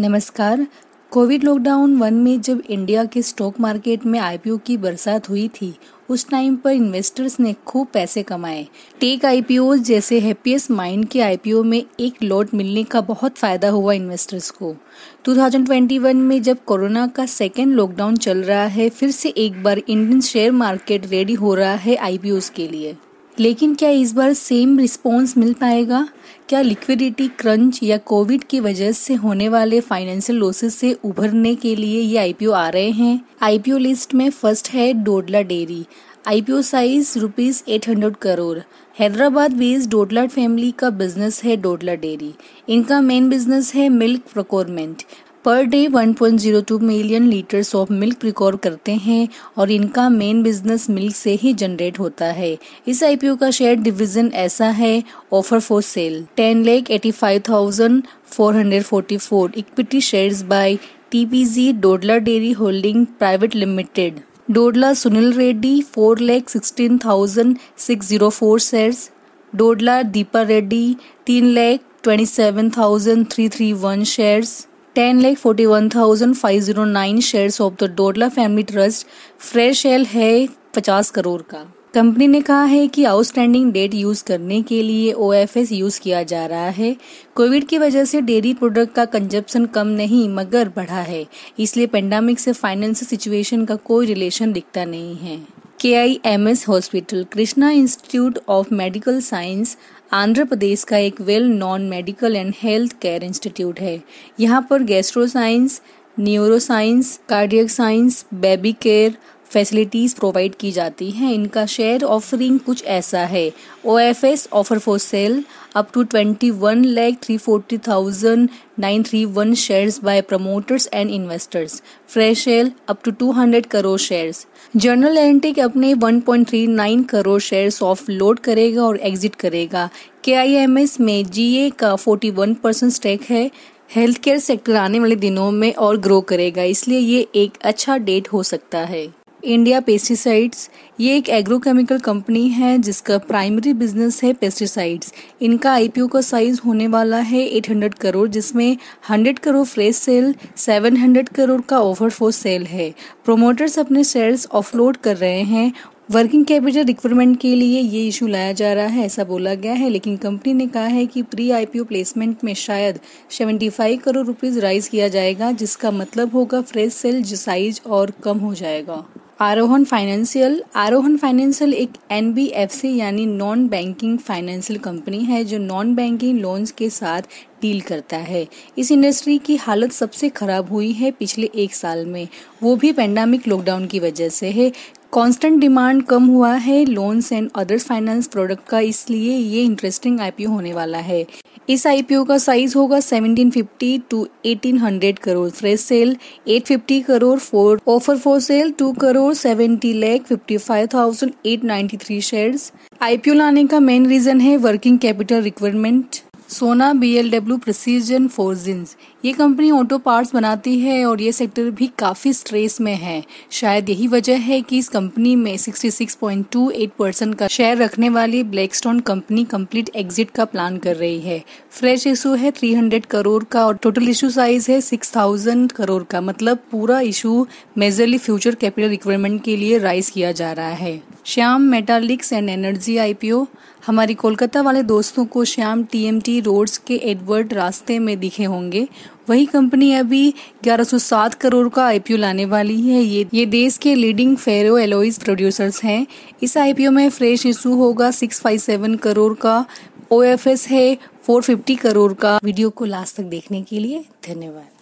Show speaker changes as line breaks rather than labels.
नमस्कार। Covid lockdown one में जब इंडिया के स्टॉक मार्केट में आईपीओ की बरसात हुई थी, उस टाइम पर इन्वेस्टर्स ने खूब पैसे कमाए। टेक आईपीओ जैसे हैप्पीएस्ट माइंड के आईपीओ में एक लॉट मिलने का बहुत फ़ायदा हुआ इन्वेस्टर्स को। 2021 में जब कोरोना का सेकेंड लॉकडाउन चल रहा है, फिर से एक बार इंडियन शेयर मार्केट रेडी हो रहा है आईपीओ के लिए। लेकिन क्या इस बार सेम रिस्पॉन्स मिल पाएगा? क्या लिक्विडिटी क्रंच या कोविड की वजह से होने वाले फाइनेंशियल लॉसेस से उभरने के लिए ये आईपीओ आ रहे हैं? आईपीओ लिस्ट में फ़र्स्ट है Dodla dairy IPO size rupees eight hundred crore Hyderabad based Dodla family का बिज़नेस है डोडला डेयरी इनका मेन बिज़नेस है milk procurement per day 1.02 million litres of milk record करते हैं और इनका मेन बिज़नेस मिल्क से ही जनरेट होता है। इस आईपीओ का शेयर डिवीज़न ऐसा है offer for sale ten lakh eighty five thousand four hundred forty four equity share by TPG Dodla dairy holding private limited Dodla Sunil Reddy four lakh sixteen thousand six zero four shares Dodla Deepa Reddy तीन lakh twenty seven thousand three three one shares ten lakh forty one thousand five zero nine share of the Dodla family trust fresh L है पचास करोड़ का। Company ने कहा है कि outstanding date use करने के लिए ओएफएस यूज़ किया जा रहा है। कोविड की वजह से डेयरी प्रोडक्ट का कंजप्शन कम नहीं, मगर बढ़ा है। इसलिए पेंडेमिक से फाइनेंशियल सिचुएशन का कोई रिलेशन दिखता नहीं है। K I M S hospital, Krishna institute of medical science, Andhra Pradesh का एक well known medical and health care institute है। यहाँ पर gastro science, neuro science, cardiac science, baby care facilities provide की जाती हैं। इनका शेयर ऑफरिंग कुछ ऐसा है। O F S offer for sale up to twenty one lakh three forty thousand nine three one share by promoters and investors fresh sale up to two hundred crore shares General Atlantic अपने one point three nine crore shares offload करेगा और exit करेगा। के I M S में G A का forty one percent stake है। Health care sector आने वाले दिनों में और ग्रो करेगा। इसलिए ये एक अच्छा डेट हो सकता है। इंडिया पेस्टिसाइड्स ये एक एग्रोकेमिकल कंपनी है, जिसका प्राइमरी बिज़नेस है पेस्टिसाइड्स इनका आईपीओ का साइज़ होने वाला है 800 करोड़ जिसमें 100 करोड़ फ्रेश सेल 700 करोड़ का ओवर फॉर सेल है. प्रोमोटर्स अपने शेयर्स ऑफलोड कर रहे हैं. वर्किंग कैपिटल रिक्वायरमेंट के लिए ये इशू लाया जा रहा है, ऐसा बोला गया है, लेकिन कंपनी ने कहा है कि प्री आईपीओ प्लेसमेंट में शायद 75 करोड़ रुपीस राइज किया जाएगा, जिसका मतलब होगा फ्रेश सेल साइज़ और कम हो जाएगा। आरोहन फाइनेंशियल। आरोहन फाइनेंशियल एक एनबीएफसी यानी नॉन बैंकिंग फाइनेंशियल कंपनी है, जो नॉन बैंकिंग लोन्स के साथ डील करता है। इस इंडस्ट्री की हालत सबसे खराब हुई है पिछले एक साल में। वो भी पेंडामिक लॉकडाउन की वजह से है। कांस्टेंट डिमांड कम हुआ है loans and others finance product का इसलिए ये इंटरेस्टिंग आईपीओ होने वाला है। इस आईपीओ का साइज़ होगा 1750 to 1800 crore fresh sale 850 crore for offer for sale 2 crore 70 lakh 55,893 shares IPO लाने का मेन रीजन है working capital requirement Sona B L W precision forgings ये कंपनी ऑटो पार्ट्स बनाती है और ये सेक्टर भी काफ़ी स्ट्रेस में है। शायद यही वजह है कि इस कंपनी में 66.28 परसेंट का शेयर रखने वाली ब्लैकस्टोन कंपनी कंप्लीट एग्जिट का प्लान कर रही है। फ्रेश इशू है 300 करोड़ का और टोटल इशू साइज़ है 6000 करोड़ का। मतलब पूरा issue majorly future capital requirement के लिए राइज किया जा रहा है। Shyam metallics and energy IPO. हमारी कोलकाता वाले दोस्तों को श्याम टीएमटी रोड्स के एडवर्ड रास्ते में दिखे होंगे। वही कंपनी अभी 1107 करोड़ का आईपीओ लाने वाली है। ये ये देश के लीडिंग फेरो एलोइज प्रोड्यूसर्स हैं। इस आईपीओ में फ्रेश इशू होगा। 657 करोड़ का ओएफएस है। 450 करोड़ का। वीडियो को लास्ट तक देखने के लिए धन्यवाद।